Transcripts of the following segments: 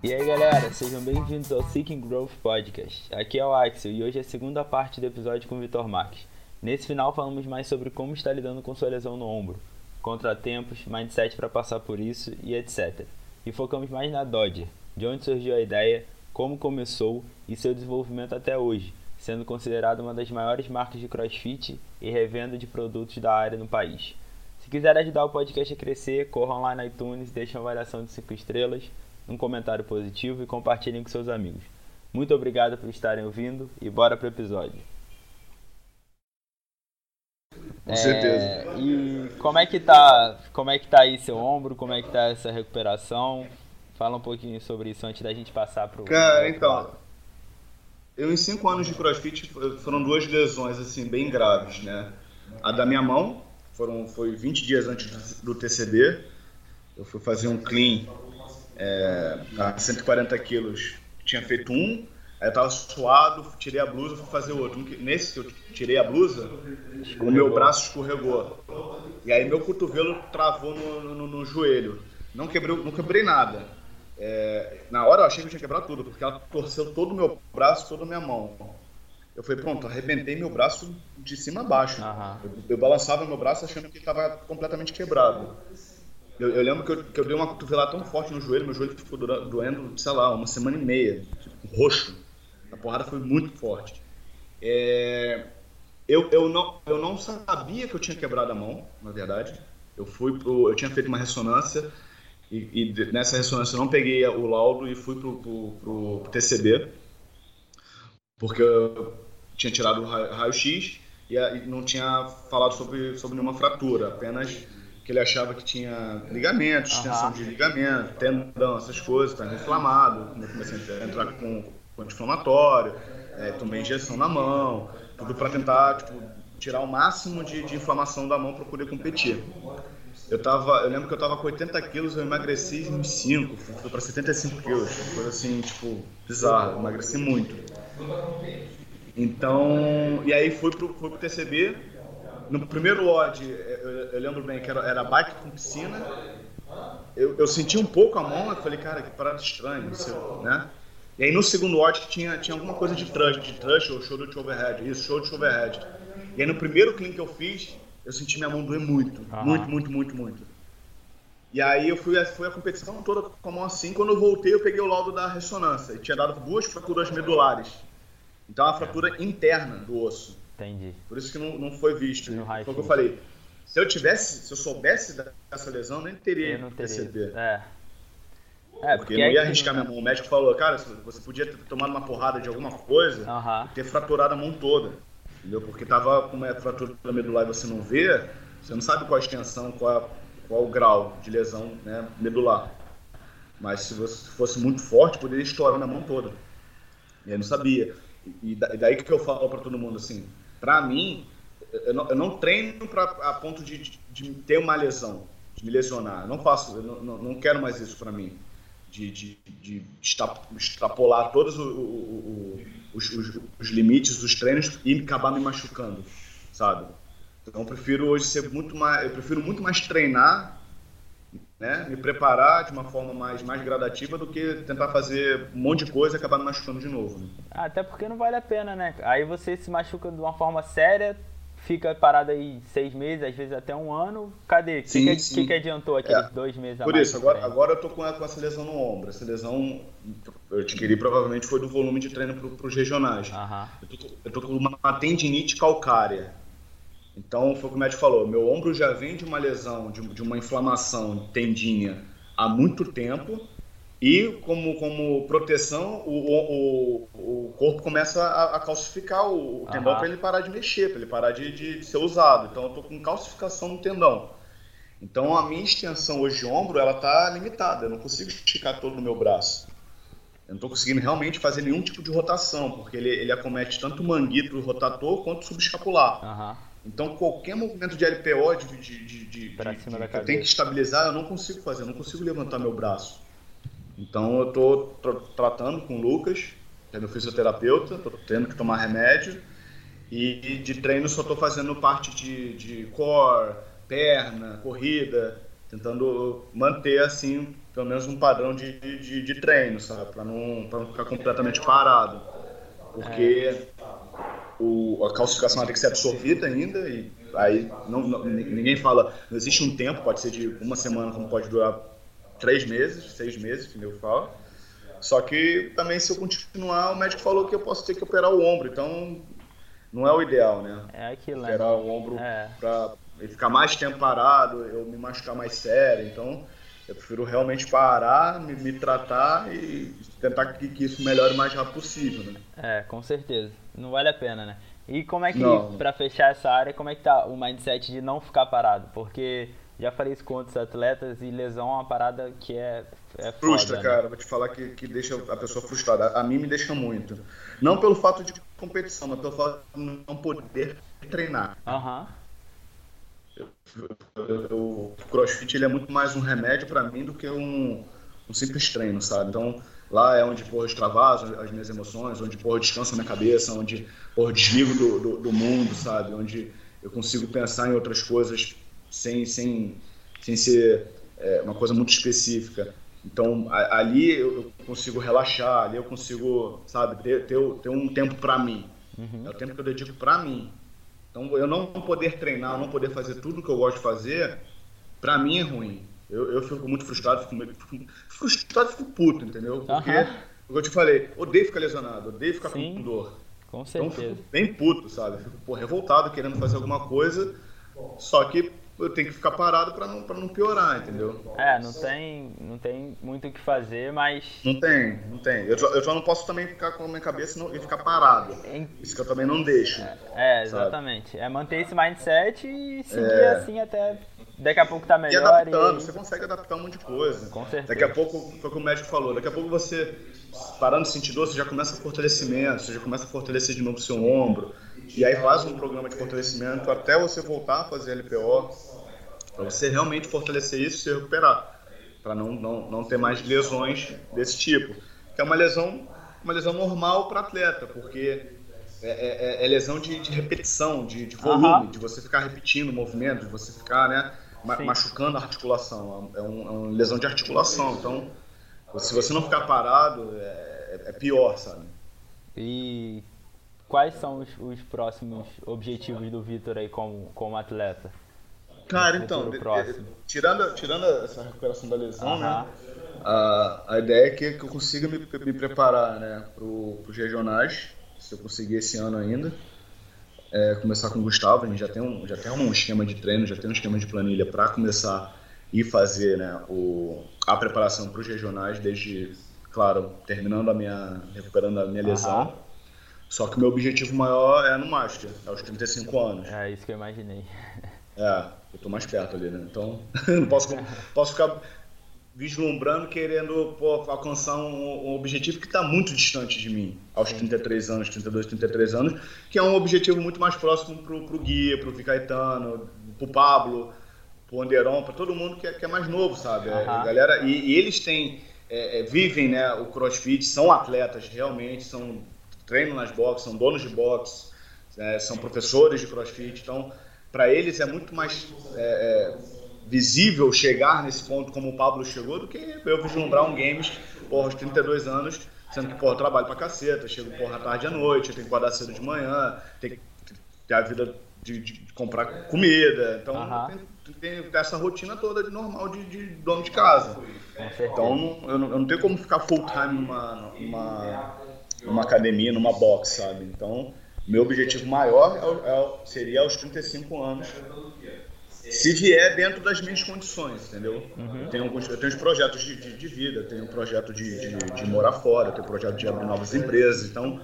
E aí galera, sejam bem-vindos ao Seeking Growth Podcast. Aqui é o Axel e hoje é a segunda parte do episódio com o Vitor Marques. Nesse final falamos mais sobre como está lidando com sua lesão no ombro, contratempos, mindset para passar por isso e etc. E focamos mais na Dodger, de onde surgiu a ideia, como começou e seu desenvolvimento até hoje, sendo considerada uma das maiores marcas de crossfit e revenda de produtos da área no país. Se quiser ajudar o podcast a crescer, corram lá na iTunes, deixem uma avaliação de 5 estrelas, um comentário positivo e compartilhem com seus amigos. Muito obrigado por estarem ouvindo e bora pro episódio. Com certeza. É, e como é que tá, como é que tá aí seu ombro? Como é que tá essa recuperação? Fala um pouquinho sobre isso antes da gente passar pro Cara, então, eu em cinco anos de CrossFit foram duas lesões assim bem graves, né? A da minha mão foram foi 20 dias antes do TCB. Eu fui fazer um clean é, a 140 quilos, tinha feito um, aí eu tava suado, tirei a blusa, fui fazer outro. Nesse que eu tirei a blusa, o meu braço escorregou. E aí meu cotovelo travou no, no, no joelho. Não quebrei, não quebrei nada. É, na hora eu achei que eu tinha quebrado tudo, porque ela torceu todo o meu braço, toda a minha mão. Eu falei, pronto, arrebentei meu braço de cima a baixo. Eu, eu, balançava meu braço achando que estava completamente quebrado. Eu, eu lembro que eu, que eu, dei uma cotovelada tão forte no joelho, meu joelho ficou doendo, sei lá, uma semana e meia, tipo, roxo. A porrada foi muito forte. É, eu, eu, não, eu não sabia que eu tinha quebrado a mão, na verdade. Eu fui pro, eu tinha feito uma ressonância e, e nessa ressonância eu não peguei o laudo e fui pro, pro, pro, TCB porque eu tinha tirado o raio-x e, e não tinha falado sobre, sobre nenhuma fratura, apenas que ele achava que tinha ligamento, extensão de ligamento, tendão, essas coisas, estava inflamado. Eu comecei a entrar com, com anti-inflamatório, é, tomei injeção na mão, tudo para tentar tipo, tirar o máximo de, de inflamação da mão para poder competir. Eu, tava, eu lembro que eu tava com 80 quilos, eu emagreci em 5, fui para 75 quilos, coisa assim, tipo, bizarra, emagreci muito. Então, e aí fui pro, fui pro TCB. No primeiro odd, eu, eu lembro bem que era, era bike com piscina. Eu, eu, senti um pouco a mão, eu falei, cara, que parada estranha, né? E aí no segundo odd tinha, tinha alguma coisa de thrust, de thrust ou shoulder to overhead, isso, shoulder to overhead. E aí no primeiro clean que eu fiz, eu senti minha mão doer muito, uhum. muito, muito, muito, muito. E aí eu fui, fui a competição toda com a mão assim, quando eu voltei eu peguei o laudo da ressonância, e tinha dado duas fraturas medulares. Então é uma fratura interna do osso. Entendi. Por isso que não, não foi visto. No foi o que eu falei. Se eu tivesse, se eu soubesse dessa lesão, nem teria, eu não teria. perceber. É. É, porque, porque não ia arriscar minha mão. O médico falou, cara, você podia ter tomado uma porrada de alguma coisa e ter fraturado a mão toda. Entendeu? Porque tava com uma fratura medular e você não vê, você não sabe qual a extensão, qual, a, qual o grau de lesão né, medular. Mas se você fosse muito forte, poderia estourar na mão toda. E eu não sabia. E daí que eu falo para todo mundo assim, para mim, eu não, eu não treino pra, a ponto de, de, de, ter uma lesão, de me lesionar. Eu não faço, eu não, não quero mais isso para mim. De, de, de, extrapolar todos o, o, os, os, os, limites dos treinos e acabar me machucando, sabe? Então eu prefiro hoje ser muito mais, eu prefiro muito mais treinar né, me preparar de uma forma mais, mais gradativa do que tentar fazer um monte de coisa e acabar me machucando de novo. Né? Até porque não vale a pena, né? Aí você se machuca de uma forma séria, fica parado aí seis meses, às vezes até um ano. Cadê? O que, que, que, que, adiantou aqueles é. dois meses a Por mais? isso, agora, agora eu tô com, com essa lesão no ombro. Essa lesão eu adquiri provavelmente foi do volume de treino para os regionais. Eu, tô, eu tô com uma tendinite calcária. Então, foi o que o médico falou: meu ombro já vem de uma lesão, de, de uma inflamação tendinha há muito tempo, e como, como proteção, o, o, o corpo começa a, a calcificar o, o tendão para ele parar de mexer, para ele parar de, de, ser usado. Então, eu estou com calcificação no tendão. Então, a minha extensão hoje de ombro ela está limitada, eu não consigo esticar todo o meu braço. Eu não estou conseguindo realmente fazer nenhum tipo de rotação, porque ele, ele acomete tanto o manguito rotator quanto o subescapular. Então, qualquer movimento de LPO de, de, de, de, de que eu tenho que estabilizar, eu não consigo fazer, eu não consigo levantar meu braço. Então eu estou tratando com o Lucas, que é meu fisioterapeuta, estou tendo que tomar remédio. E de treino só estou fazendo parte de, de core, perna, corrida, tentando manter assim, pelo menos um padrão de, de, de treino, sabe? Para não, ficar completamente parado. Porque o, a calcificação tem que ser absorvida ainda e aí não, não, ninguém fala, não existe um tempo, pode ser de uma semana, como pode durar três meses, seis meses, que eu falo. Só que também se eu continuar, o médico falou que eu posso ter que operar o ombro, então não é o ideal, né? É aquilo, né? Operar o ombro é. para ficar mais tempo parado, eu me machucar mais sério, então eu prefiro realmente parar, me, me tratar e tentar que, que, isso melhore o mais rápido possível, né? É, com certeza. Não vale a pena, né? E como é que, para fechar essa área, como é que tá o mindset de não ficar parado? Porque já falei isso com outros atletas e lesão é uma parada que é. é Frustra, foda, né? cara. Vou te falar que, que deixa a pessoa frustrada. A mim me deixa muito. Não pelo fato de competição, mas pelo fato de não poder treinar. Aham. Uhum. O crossfit ele é muito mais um remédio para mim do que um, um simples treino, sabe? Então, lá é onde, porra, extravaso as minhas emoções, onde, porra, descanso a minha cabeça, onde, porra, desligo do, do, do mundo, sabe? Onde eu consigo pensar em outras coisas sem, sem, sem ser é, uma coisa muito específica. Então, a, ali eu consigo relaxar, ali eu consigo, sabe, ter, ter, ter um tempo para mim. Uhum. É o tempo que eu dedico para mim. Então, eu não poder treinar, não poder fazer tudo que eu gosto de fazer, para mim é ruim. Eu, eu fico muito frustrado, fico, fico frustrado, fico puto, entendeu? Porque, uhum. como eu te falei, odeio ficar lesionado, odeio ficar Sim, com dor. Com certeza. Então, fico bem puto, sabe? Fico pô, revoltado, querendo fazer alguma coisa, só que eu tenho que ficar parado para não, pra não piorar, entendeu? É, não tem, não tem muito o que fazer, mas. Não tem, não tem. Eu, eu só não posso também ficar com a minha cabeça e ficar parado. Isso que eu também não deixo. É, é exatamente. Sabe? É manter esse mindset e seguir é... assim até. Daqui a pouco tá melhor. E adaptando, e... você consegue adaptar um monte de coisa. Com certeza. Daqui a pouco, foi o que o médico falou, daqui a pouco você, parando de sentir dor, você já começa fortalecimento, você já começa a fortalecer de novo o seu ombro. E aí faz um programa de fortalecimento até você voltar a fazer LPO para você realmente fortalecer isso e se recuperar, para não, não, não ter mais lesões desse tipo. Que é uma lesão, uma lesão normal para atleta, porque é, é, é, é lesão de, de, repetição, de, de volume, uhum. de você ficar repetindo o movimento, de você ficar né, machucando a articulação. É, um, é uma lesão de articulação. Então, se você não ficar parado, é, é pior, sabe? E quais são os, os próximos objetivos do Vitor aí como, como atleta? Cara, então, tirando, tirando essa recuperação da lesão, né? A, a ideia é que, que eu consiga me, me preparar né, para os regionais, se eu conseguir esse ano ainda. É, começar com o Gustavo, a gente já tem um, já tem um esquema de treino, já tem um esquema de planilha para começar e fazer né, o, a preparação para os regionais, desde, claro, terminando a minha, recuperando a minha lesão. Só que o meu objetivo maior é no Master, aos 35 anos. É isso que eu imaginei. É, eu tô mais perto ali, né? Então, não posso, posso ficar vislumbrando, querendo pô, alcançar um, um, objetivo que está muito distante de mim, aos 33 anos, 32, 33 anos, que é um objetivo muito mais próximo pro, pro Guia, pro Vicaetano, pro Pablo, pro Anderon, para todo mundo que é, que é, mais novo, sabe? É, galera, e, e, eles têm, é, é, vivem né, o crossfit, são atletas realmente, são treinam nas boxes, são donos de boxe, é, são professores de crossfit, então para eles é muito mais é, é, visível chegar nesse ponto como o Pablo chegou do que eu vislumbrar um games, porra, aos 32 anos, sendo que, porra, eu trabalho pra caceta, chego, porra, à tarde à noite, eu tenho que acordar cedo de manhã, tem que ter a vida de, de comprar comida, então uhum. tem, tem, essa rotina toda de normal de, de dono de casa. Então eu não, eu não tenho como ficar full time numa, numa, numa academia, numa box, sabe? Então meu objetivo maior é, é, seria aos 35 anos, se vier dentro das minhas condições, entendeu? Uhum. Eu, tenho alguns, eu tenho os projetos de, de, de vida, tenho um projeto de, de, de, morar fora, tenho um projeto de abrir novas empresas, então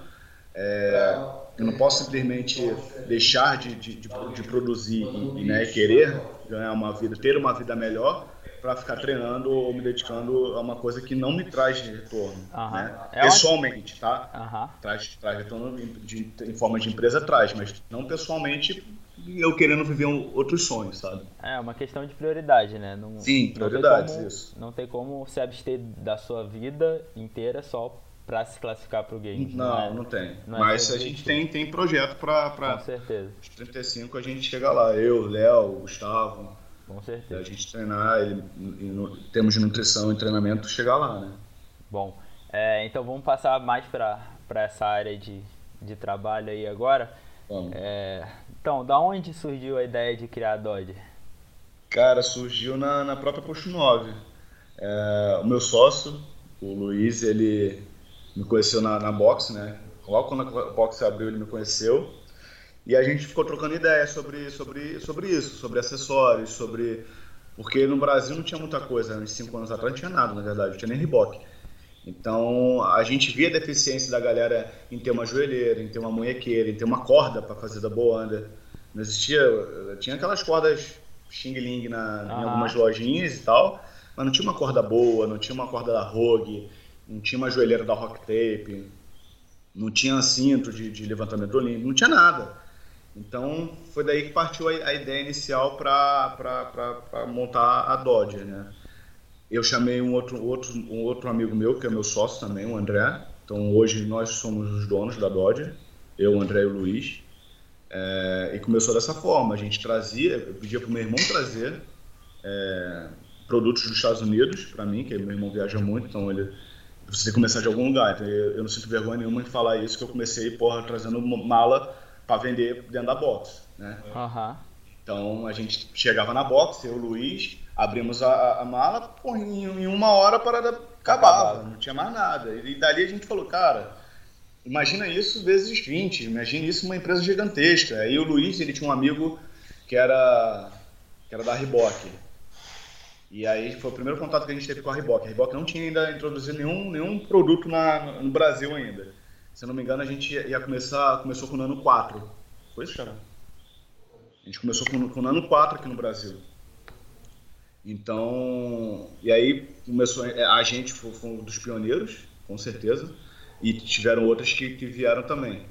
é, eu não posso simplesmente deixar de, de, de, produzir e né, querer ganhar uma vida, ter uma vida melhor para ficar treinando ou me dedicando a uma coisa que não me traz retorno. Né? É pessoalmente, tá? Traz, traz retorno de, de, em forma de empresa, traz, mas não pessoalmente eu querendo viver um, outros sonhos, sabe? É uma questão de prioridade, né? Não, Sim, prioridades, isso. Não tem como se abster da sua vida inteira só para se classificar para o game. Não, não, é, não tem. Não é Mas a gente tem, tem projeto para. Com certeza. Os 35 a gente chega lá. Eu, Léo, Gustavo. Com certeza. A gente treinar, ele, em termos de nutrição e treinamento, chegar lá, né? Bom, é, então vamos passar mais para essa área de, de trabalho aí agora. É, então, da onde surgiu a ideia de criar a Dodge? Cara, surgiu na, na própria Post 9. É, o meu sócio, o Luiz, ele me conheceu na, na box, né? Logo quando a box abriu, ele me conheceu. E a gente ficou trocando ideias sobre, sobre, sobre isso, sobre acessórios, sobre. Porque no Brasil não tinha muita coisa, uns 5 anos atrás não tinha nada, na verdade, não tinha nem Reebok. Então a gente via a deficiência da galera em ter uma joelheira, em ter uma munhequeira, em ter uma corda para fazer da boanda. Não existia. Tinha aquelas cordas Xing Ling na, ah. em algumas lojinhas e tal, mas não tinha uma corda boa, não tinha uma corda da Rogue, não tinha uma joelheira da Rock Tape, não tinha cinto de, de levantamento olímpico, não tinha nada. Então foi daí que partiu a, a ideia inicial para montar a Dodger, né? Eu chamei um outro, outro, um outro amigo meu, que é meu sócio também, o André. Então hoje nós somos os donos da Dodger, eu, o André e o Luiz. É, e começou dessa forma, a gente trazia, eu pedia para o meu irmão trazer é, produtos dos Estados Unidos para mim, que meu irmão viaja muito, então ele precisa começar de algum lugar. Então eu, eu, não sinto vergonha nenhuma em falar isso, que eu comecei, porra, trazendo mala para vender dentro da box, né? Uhum. Então a gente chegava na box, eu e o Luiz, abrimos a, a mala, porra, em, uma hora a parada acabava, não tinha mais nada. E dali a gente falou, cara, imagina isso vezes 20, imagina isso uma empresa gigantesca. Aí o Luiz, ele tinha um amigo que era, que era da Reebok. E aí foi o primeiro contato que a gente teve com a Reebok. A Reebok não tinha ainda introduzido nenhum, nenhum produto na, no Brasil ainda. Se eu não me engano, a gente ia começar, começou com o Nano 4. Foi isso, cara? A gente começou com, com o Nano 4 aqui no Brasil. Então, e aí começou, é, a gente foi, foi um dos pioneiros, com certeza, e tiveram outras que, que vieram também,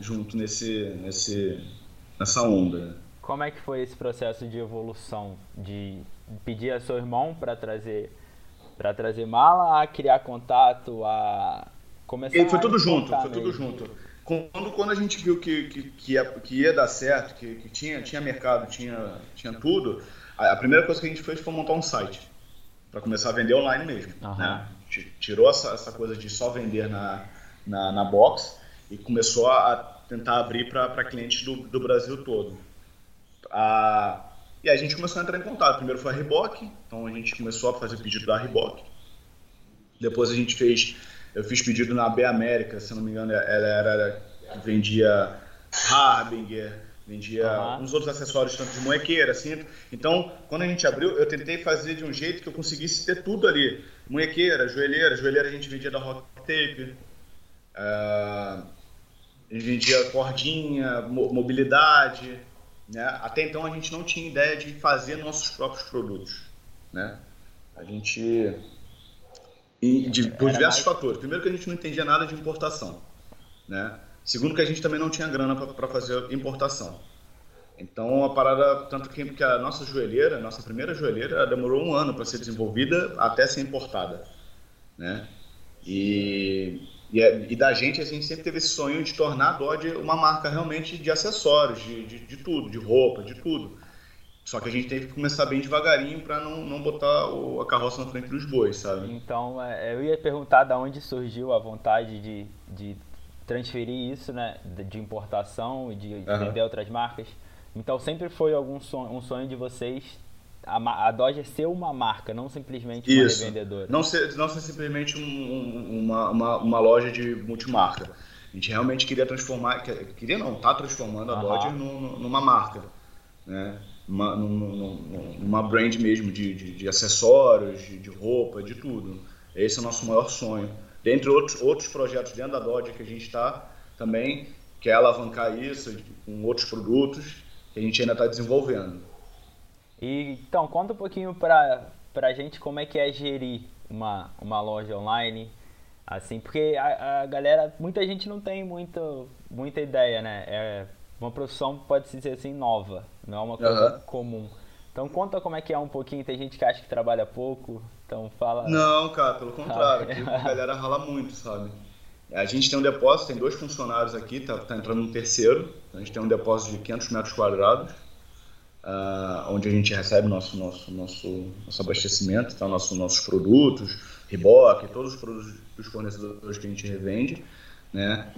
junto nesse, nesse, nessa onda. Como é que foi esse processo de evolução, de pedir a seu irmão para trazer para trazer mala, a criar contato, a começar e foi tudo junto, foi tudo junto. Quando, quando a gente viu que, que, que, ia, que ia dar certo, que, que tinha, tinha mercado, tinha, tinha tudo, a, primeira coisa que a gente fez foi montar um site para começar a vender online mesmo. Uhum. Né? Tirou essa, essa coisa de só vender na, na, na box e começou a tentar abrir para clientes do, do Brasil todo. A, e aí a gente começou a entrar em contato. Primeiro foi a Reebok, então a gente começou a fazer pedido da Reebok. Depois a gente fez, eu fiz pedido na B América, se não me engano, ela era vendia Harbinger, Vendia uhum. uns outros acessórios, tanto de moequeira, cinto. Então, quando a gente abriu, eu tentei fazer de um jeito que eu conseguisse ter tudo ali. Moequeira, joelheira. Joelheira a gente vendia da Rock Tape. Uh, a gente vendia cordinha, mobilidade. Né? Até então a gente não tinha ideia de fazer nossos próprios produtos. Né? A gente... E de, por diversos mais... fatores. Primeiro que a gente não entendia nada de importação. Né? Segundo que a gente também não tinha grana para fazer importação. Então a parada, tanto que, que a nossa joelheira, a nossa primeira joelheira, demorou um ano para ser desenvolvida até ser importada, né? E, e, e, da gente a gente sempre teve esse sonho de tornar a Dodge uma marca realmente de acessórios, de, de, de tudo, de roupa, de tudo. Só que a gente teve que começar bem devagarinho para não, não botar o, a carroça na frente dos bois, sabe? Então, é, eu ia perguntar de onde surgiu a vontade de, de transferir isso, né, de importação e de uhum. vender outras marcas. Então sempre foi algum sonho, um sonho de vocês a, a Dodge ser uma marca, não simplesmente uma isso. revendedora. Não ser, não ser simplesmente um, um, uma, uma, uma, loja de multimarca. A gente realmente queria transformar, queria não, tá transformando a uhum. Dodge numa marca, né? Uma, numa brand mesmo de, de, de acessórios, de, de roupa, de tudo. Esse é o nosso maior sonho dentre outros, outros projetos dentro da Dodge que a gente está também, quer alavancar isso com outros produtos que a gente ainda está desenvolvendo. E, então, conta um pouquinho para a gente como é que é gerir uma, uma loja online, assim, porque a, a galera, muita gente não tem muito, muita ideia, né? É, uma profissão, pode-se dizer assim, nova, não é uma coisa uhum. comum. Então conta como é que é um pouquinho, tem gente que acha que trabalha pouco, então fala... Não, cara, pelo contrário, aqui a galera rala muito, sabe? A gente tem um depósito, tem dois funcionários aqui, tá, tá entrando um terceiro, a gente tem um depósito de 500 metros quadrados, uh, onde a gente recebe nosso, nosso, nosso, nosso abastecimento, tá, nosso, nossos produtos, reboque, todos os produtos dos fornecedores que a gente revende, né?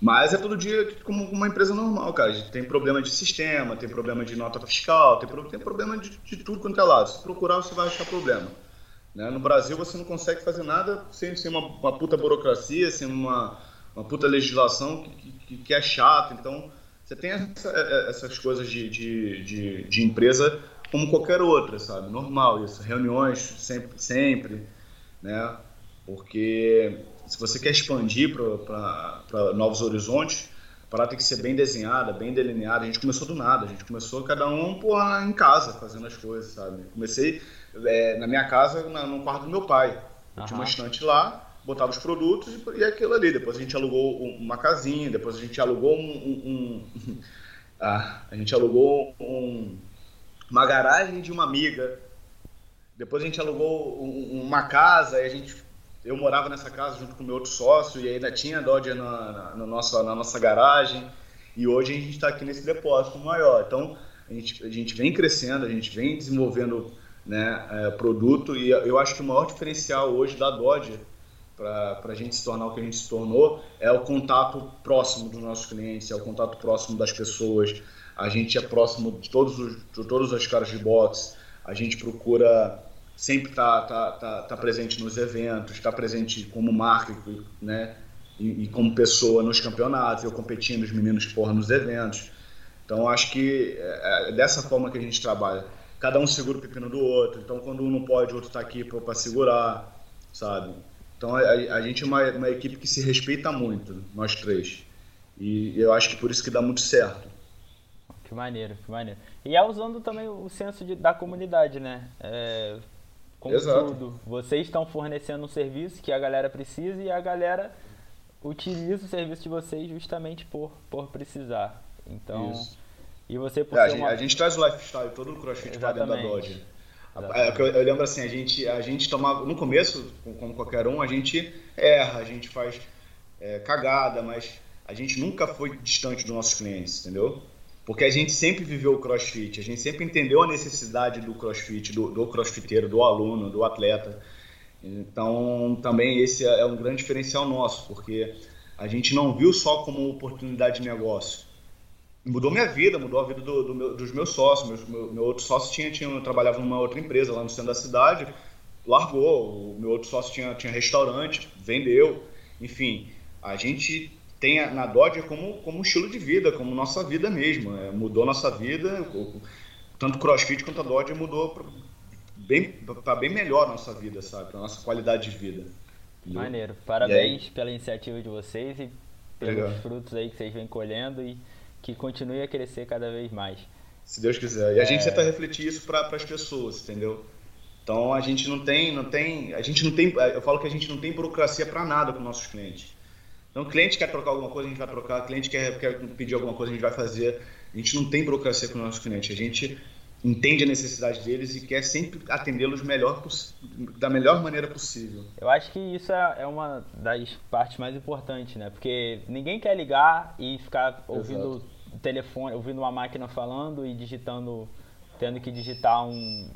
Mas é todo dia como uma empresa normal, cara. A gente tem problema de sistema, tem problema de nota fiscal, tem, tem problema de, de tudo quanto é lado. Se procurar, você vai achar problema. Né? No Brasil, você não consegue fazer nada sem, sem uma, uma puta burocracia, sem uma, uma puta legislação que, que, que é chata. Então, você tem essa, é, é, essas coisas de, de, de, de, empresa como qualquer outra, sabe? Normal isso. Reuniões sempre, sempre, né? Porque se você quer expandir para novos horizontes, a parada tem que ser bem desenhada, bem delineada. A gente começou do nada, a gente começou cada um pô, em casa fazendo as coisas, sabe? Comecei é, na minha casa, na, no quarto do meu pai. Eu tinha uma estante lá, botava os produtos e, e aquilo ali. Depois a gente alugou uma casinha, depois a gente alugou um. um, um ah, a gente alugou um, uma garagem de uma amiga. Depois a gente alugou uma casa e a gente. Eu morava nessa casa junto com meu outro sócio e ainda tinha Dodge na, na, na, nossa, garagem. E hoje a gente está aqui nesse depósito maior. Então a gente, a gente vem crescendo, a gente vem desenvolvendo né, é, produto e eu acho que o maior diferencial hoje da Dodge para a gente se tornar o que a gente se tornou é o contato próximo dos nossos clientes, é o contato próximo das pessoas. A gente é próximo de todos os, de todos os caras de boxe. A gente procura sempre estar tá, tá, tá, presente nos eventos, estar tá presente como marca, né? E, e, como pessoa nos campeonatos, eu competindo, os meninos porra nos eventos. Então acho que é, é dessa forma que a gente trabalha. Cada um segura o pepino do outro. Então quando um não pode, o outro está aqui para segurar, sabe? Então a, a gente é uma, uma, equipe que se respeita muito, nós três. E eu acho que por isso que dá muito certo. Que maneiro, que maneiro. E é usando também o senso de, da comunidade, né? É, como Exato. tudo, vocês estão fornecendo um serviço que a galera precisa e a galera utiliza o serviço de vocês justamente por, por precisar. Então, isso. e você por é, a, gente, uma... a gente traz o lifestyle todo no CrossFit para dentro da Dodge. É, eu, eu, lembro assim, a gente, a gente tomava. No começo, como qualquer um, a gente erra, a gente faz é, cagada, mas a gente nunca foi distante dos nossos clientes, entendeu? Porque a gente sempre viveu o crossfit, a gente sempre entendeu a necessidade do crossfit, do, do crossfiteiro, do aluno, do atleta. Então, também esse é um grande diferencial nosso, porque a gente não viu só como oportunidade de negócio mudou minha vida, mudou a vida do, do meu, dos meus sócios. Meu, meu, outro sócio tinha, tinha, trabalhava numa outra empresa lá no centro da cidade, largou. O meu outro sócio tinha, tinha restaurante, vendeu. Enfim, a gente tem na Dodge como, como um estilo de vida, como nossa vida mesmo. É, mudou nossa vida, tanto CrossFit quanto a Dodge mudou para bem, pra bem melhor a nossa vida, sabe? Para nossa qualidade de vida. Maneiro. Parabéns pela iniciativa de vocês e pelos Legal. frutos aí que vocês vêm colhendo e que continue a crescer cada vez mais. Se Deus quiser. E a é... gente tenta refletir isso para as pessoas, entendeu? Então a gente não tem, não tem, a gente não tem, eu falo que a gente não tem burocracia para nada com nossos clientes. Então o cliente quer trocar alguma coisa, a gente vai trocar, o cliente quer, quer pedir alguma coisa, a gente vai fazer. A gente não tem burocracia com nossos clientes, a gente entende a necessidade deles e quer sempre atendê-los melhor da melhor maneira possível. Eu acho que isso é, é uma das partes mais importantes, né? Porque ninguém quer ligar e ficar ouvindo Exato. o telefone, ouvindo uma máquina falando e digitando, tendo que digitar um,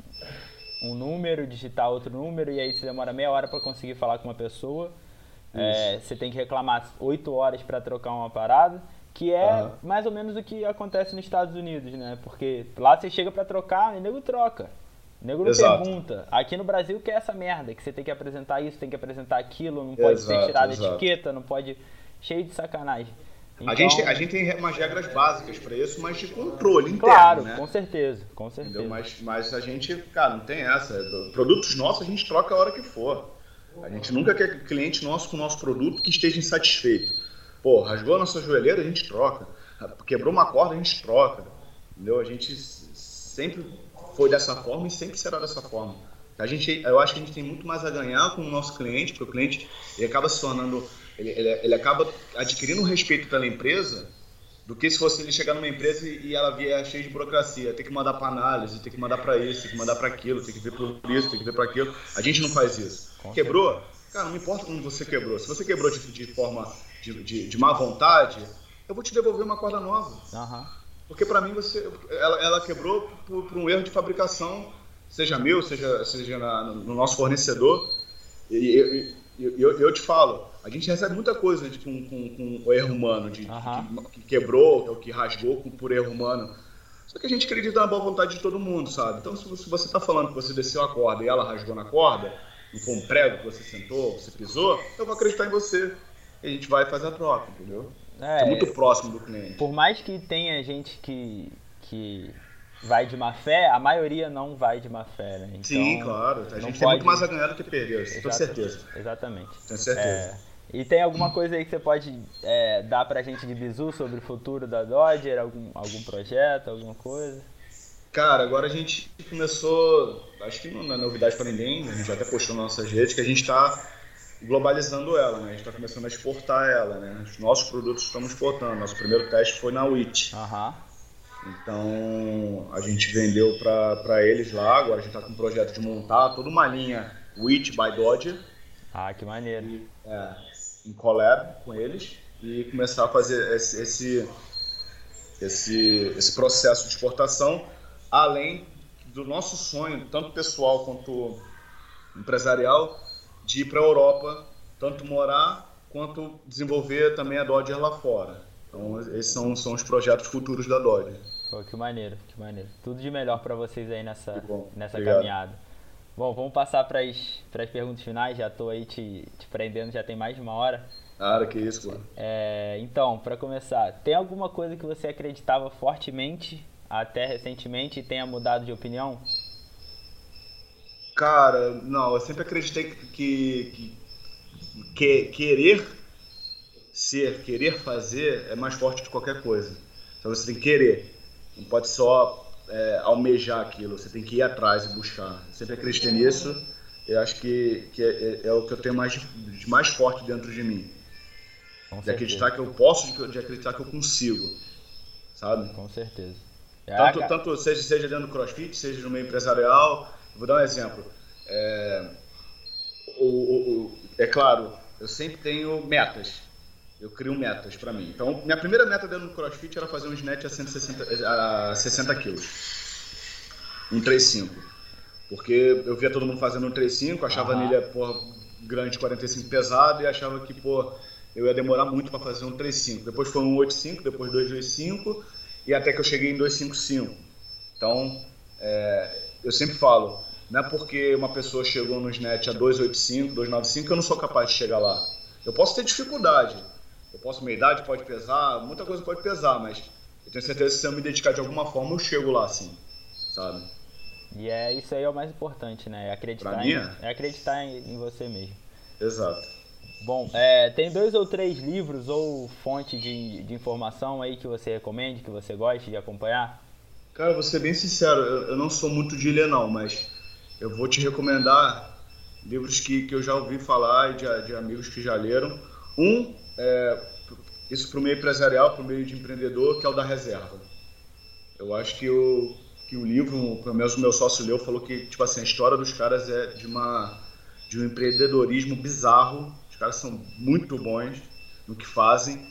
um número, digitar outro número e aí você demora meia hora para conseguir falar com uma pessoa. É, você tem que reclamar oito horas para trocar uma parada que é uhum. mais ou menos o que acontece nos Estados Unidos, né? Porque lá você chega para trocar e nego troca. O nego não exato. pergunta. Aqui no Brasil que é essa merda, que você tem que apresentar isso, tem que apresentar aquilo, não pode exato, ser tirada etiqueta, não pode. Cheio de sacanagem. Então, a, gente, a gente tem umas regras básicas para isso, mas de controle interno. Claro, né? com certeza, com certeza. Mas, mas a gente, cara, não tem essa. Produtos nossos a gente troca a hora que for. A gente nunca quer cliente nosso com o nosso produto que esteja insatisfeito. Pô, rasgou a nossa joelheira, a gente troca. Quebrou uma corda, a gente troca. Entendeu? A gente sempre foi dessa forma e sempre será dessa forma. A gente, eu acho que a gente tem muito mais a ganhar com o nosso cliente, porque o cliente ele acaba se tornando, ele, ele, ele acaba adquirindo respeito pela empresa do que se fosse ele chegar numa empresa e ela vier cheia de burocracia, tem que mandar para análise, tem que mandar para isso, tem que mandar para aquilo, tem que ver por isso, tem que ver para aquilo. A gente não faz isso. Quebrou? Cara, não importa como você quebrou. Se você quebrou de, de forma de, de, de, má vontade, eu vou te devolver uma corda nova. Uhum. Porque para mim você, ela, ela quebrou por, por, um erro de fabricação, seja meu, seja, seja na, no nosso fornecedor. E, e, e eu, eu te falo, a gente recebe muita coisa de, com, com, com o erro humano, de, uhum. que, que, quebrou, ou que rasgou por erro humano. Só que a gente acredita na boa vontade de todo mundo, sabe? Então, se você está falando que você desceu a corda e ela rasgou na corda, não foi um prego que você sentou, você pisou, eu vou acreditar em você. E a gente vai fazer a troca, entendeu? É, é muito próximo do cliente. Por mais que tenha gente que, que vai de má fé, a maioria não vai de má fé, né? Então, Sim, claro. A gente tem muito mais a ganhar do que perder, com certeza. Exatamente. Tenho certeza. É... E tem alguma coisa aí que você pode é, dar pra gente de bizu sobre o futuro da Dodger? Algum, algum projeto, alguma coisa? Cara, agora a gente começou, acho que não é novidade para ninguém, a gente até postou nas nossas redes, que a gente está globalizando ela, né? A gente está começando a exportar ela, né? Os nossos produtos estamos exportando. Nosso primeiro teste foi na WIT. Uhum. Então, a gente vendeu para eles lá, agora a gente está com um projeto de montar toda uma linha WIT by Dodger. Ah, que maneiro. E, é, em collab com eles e começar a fazer esse, esse, esse, esse processo de exportação, além do nosso sonho, tanto pessoal quanto empresarial, de ir para a Europa, tanto morar quanto desenvolver também a Dodge lá fora. Então, esses são, são os projetos futuros da Dodge. Pô, que maneiro, que maneiro. Tudo de melhor para vocês aí nessa, nessa caminhada. Bom, vamos passar para as perguntas finais. Já estou aí te, te prendendo, já tem mais de uma hora. Cara, que isso, mano. É, então, para começar, tem alguma coisa que você acreditava fortemente até recentemente e tenha mudado de opinião? Cara, não, eu sempre acreditei que, que, que querer ser, querer fazer é mais forte que qualquer coisa. Então você tem que querer. Não pode só é, almejar aquilo, você tem que ir atrás e buscar. Sempre acreditei nisso, eu acho que, que é, é, é o que eu tenho mais, de mais forte dentro de mim. Com de certeza. acreditar que eu posso, de acreditar que eu consigo, sabe? Com certeza. Tanto, ah, tanto seja, seja dentro do crossfit, seja no meio empresarial. Vou dar um exemplo. É, o, o, é claro, eu sempre tenho metas. Eu crio metas para mim. Então, minha primeira meta dentro do CrossFit era fazer um snatch a, 160, a 60 quilos. Um 3,5. Porque eu via todo mundo fazendo um 3,5, achava uhum. nele, porra, grande 45 pesado e achava que, pô, eu ia demorar muito para fazer um 3,5. Depois foi um 8,5, depois 2,25 e até que eu cheguei em 2,55. Então, é, eu sempre falo, não é porque uma pessoa chegou no snatch a 2,85, 2,95 que eu não sou capaz de chegar lá. Eu posso ter dificuldade, eu posso, minha idade pode pesar, muita coisa pode pesar, mas eu tenho certeza que se eu me dedicar de alguma forma, eu chego lá, sim, sabe? E é isso aí é o mais importante, né? É acreditar, em, é acreditar em, em, você mesmo. Exato. Bom, é, tem dois ou três livros ou fonte de, de informação aí que você recomende, que você goste de acompanhar? Cara, vou ser bem sincero, eu, eu não sou muito de ler não, mas eu vou te recomendar livros que, que eu já ouvi falar de, de amigos que já leram. Um é, isso para o meio empresarial, para o meio de empreendedor, que é o da reserva. Eu acho que o, que o livro, pelo menos o meu sócio leu, falou que tipo assim, a história dos caras é de, uma, de um empreendedorismo bizarro. Os caras são muito bons no que fazem,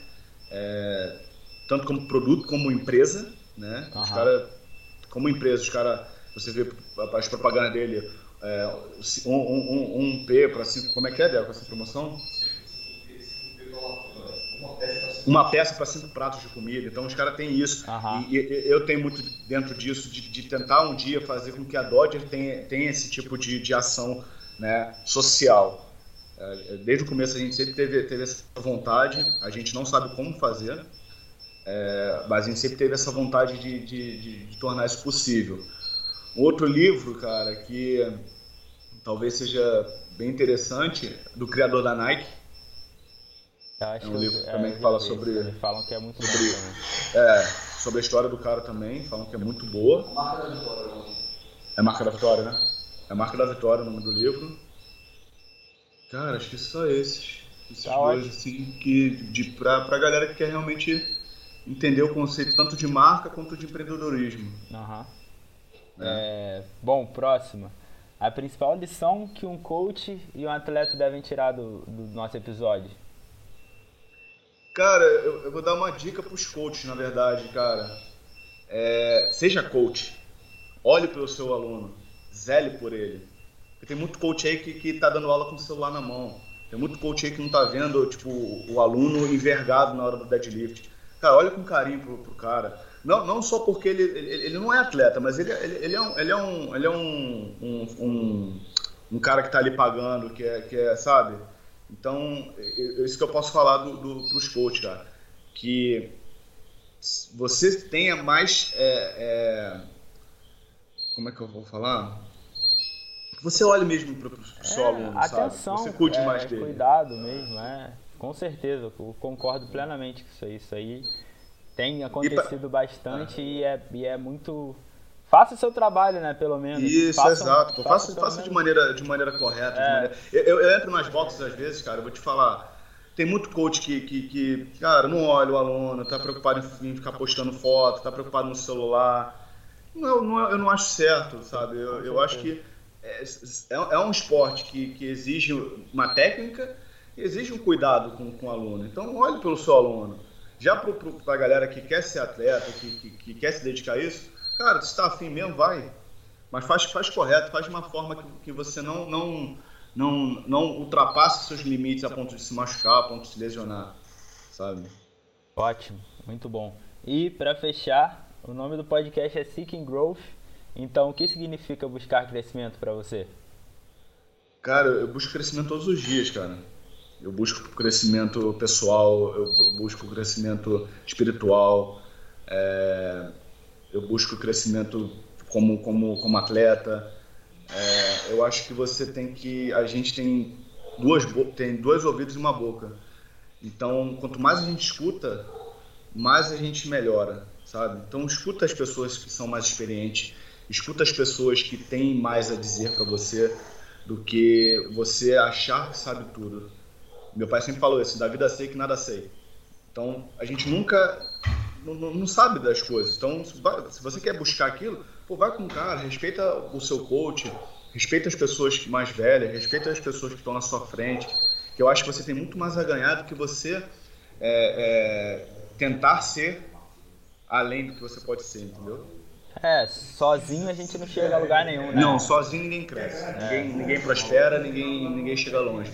é, tanto como produto como empresa. Né? Os cara, como empresa, os caras, você vê as propagandas dele, é, um, um, um, P para cinco, como é que é, Débora, com essa promoção? uma peça para cinco pratos de comida. Então os caras têm isso. Uhum. E, e, eu tenho muito dentro disso de, de, tentar um dia fazer com que a Dodger tenha, tenha esse tipo de, de ação né, social. É, desde o começo a gente sempre teve, teve essa vontade, a gente não sabe como fazer, é, mas a gente sempre teve essa vontade de, de, de tornar isso possível. Um outro livro, cara, que talvez seja bem interessante, do criador da Nike, é um livro é, também que fala sobre. Falam que é muito sobre, bom É, sobre a história do cara também, falam que é muito boa. Marca da Vitória, não. É Marca da Vitória, né? É Marca da Vitória o nome do livro. Cara, acho que só esses. Esses tá dois, ótimo. assim, que de, pra, pra galera que quer realmente entender o conceito tanto de marca quanto de empreendedorismo. Uhum. É, bom, próxima. A principal lição que um coach e um atleta devem tirar do, do nosso episódio? Cara, eu, eu, vou dar uma dica para os coaches, na verdade, cara. É, seja coach. Olhe pelo seu aluno. Zele por ele. Tem muito coach aí que, que tá dando aula com o celular na mão. Tem muito coach aí que não tá vendo, tipo, o aluno envergado na hora do deadlift. Cara, olha com carinho pro, pro cara. Não, não só porque ele, ele, ele não é atleta, mas ele, ele, ele, é, um, ele é, um, ele é um, um, um, um cara que está ali pagando, que é, que é sabe? Então, isso que eu posso falar do, do, pros coaches, cara. Que você tenha mais. É, é, como é que eu vou falar? Você olhe mesmo para o seu é, aluno, atenção, sabe? Você cuide é, mais dele. Cuidado mesmo, é. Com certeza, eu concordo plenamente com isso aí. Isso aí tem acontecido pra... bastante ah. e, é, e é muito. Faça o seu trabalho, né? Pelo menos. Isso, faça, exato. Faça, faça, faça de, maneira, de maneira correta. É. De maneira... Eu, eu, entro nas boxes às vezes, cara, eu vou te falar. Tem muito coach que, que, que, cara, não olha o aluno, tá preocupado em ficar postando foto, tá preocupado no celular. Não, não, eu não acho certo, sabe? Eu, eu acho que é, é, é um esporte que, que exige uma técnica exige um cuidado com, com o aluno. Então, olhe pelo seu aluno. Já para a galera que quer ser atleta, que, que, que, quer se dedicar a isso, cara, se está afim mesmo, vai. Mas faz, faz correto, faz de uma forma que, que você não, não, não, não ultrapasse seus limites a ponto de se machucar, a ponto de se lesionar, sabe? Ótimo, muito bom. E para fechar, o nome do podcast é Seeking Growth. Então, o que significa buscar crescimento para você? Cara, eu busco crescimento todos os dias, cara. Eu busco crescimento pessoal, eu busco crescimento espiritual, é, eu busco crescimento como, como, como atleta. É, eu acho que você tem que. A gente tem duas, tem dois ouvidos e uma boca. Então, quanto mais a gente escuta, mais a gente melhora, sabe? Então, escuta as pessoas que são mais experientes, escuta as pessoas que têm mais a dizer para você do que você achar que sabe tudo. Meu pai sempre falou isso: da vida sei que nada sei. Então, a gente nunca não, não sabe das coisas. Então, se, você quer buscar aquilo, pô, vai com o cara, respeita o seu coach, respeita as pessoas mais velhas, respeita as pessoas que estão na sua frente. Que eu acho que você tem muito mais a ganhar do que você é, é, tentar ser além do que você pode ser, entendeu? É, sozinho a gente não chega a lugar nenhum, né? Não, sozinho ninguém cresce. É. Ninguém, ninguém prospera, ninguém, ninguém chega longe.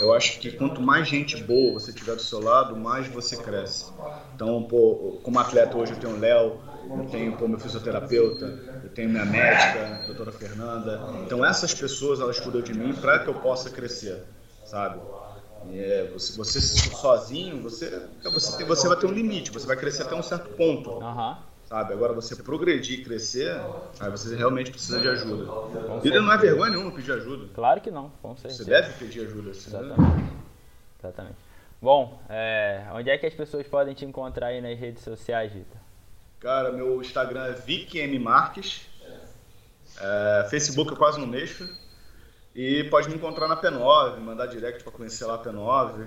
Eu acho que quanto mais gente boa você tiver do seu lado, mais você cresce. Então, pô, como atleta hoje eu tenho o Léo, eu tenho pô, meu fisioterapeuta, eu tenho minha médica, a doutora Fernanda. Então essas pessoas, elas cuidam de mim para que eu possa crescer, sabe? É, você, você sozinho, você, você, tem, você vai ter um limite, você vai crescer até um certo ponto. Uhum sabe? Agora você progredir, crescer, aí você realmente precisa de ajuda. E não é vergonha nenhuma pedir ajuda. Claro que não, com certeza. Você deve pedir ajuda. Assim, Exatamente. Exatamente. Bom, é, onde é que as pessoas podem te encontrar aí nas redes sociais, Vitor? Cara, meu Instagram é VicM Marques. É, Facebook eu quase não mexo. E pode me encontrar na P9, mandar direct para conhecer lá a P9.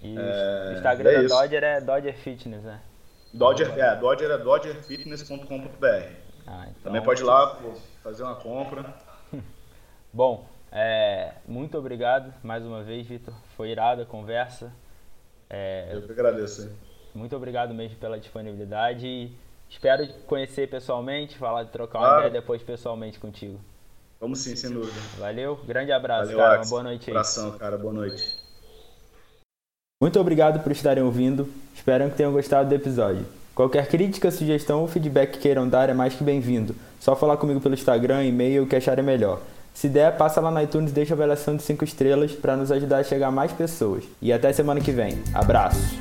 E é, o Instagram é da Dodger é Dodger Fitness, né? Dodger, é, Dodger é dodgerfitness.com.br. Ah, então... Também pode ir lá fazer uma compra. Bom, é, muito obrigado mais uma vez, Vitor. Foi irada a conversa. É, Eu que agradeço. Hein? Muito obrigado mesmo pela disponibilidade e espero conhecer pessoalmente, falar de trocar uma ideia depois pessoalmente contigo. Vamos sim, sem dúvida. Valeu, grande abraço, Valeu, cara. Uma boa noite aí. Abração, cara. Boa noite. Muito obrigado por estarem ouvindo. Espero que tenham gostado do episódio. Qualquer crítica, sugestão ou feedback que queiram dar é mais que bem-vindo. Só falar comigo pelo Instagram, e-mail, o que acharem melhor. Se der, passa lá no iTunes e deixa a avaliação de 5 estrelas para nos ajudar a chegar a mais pessoas. E até semana que vem. Abraços!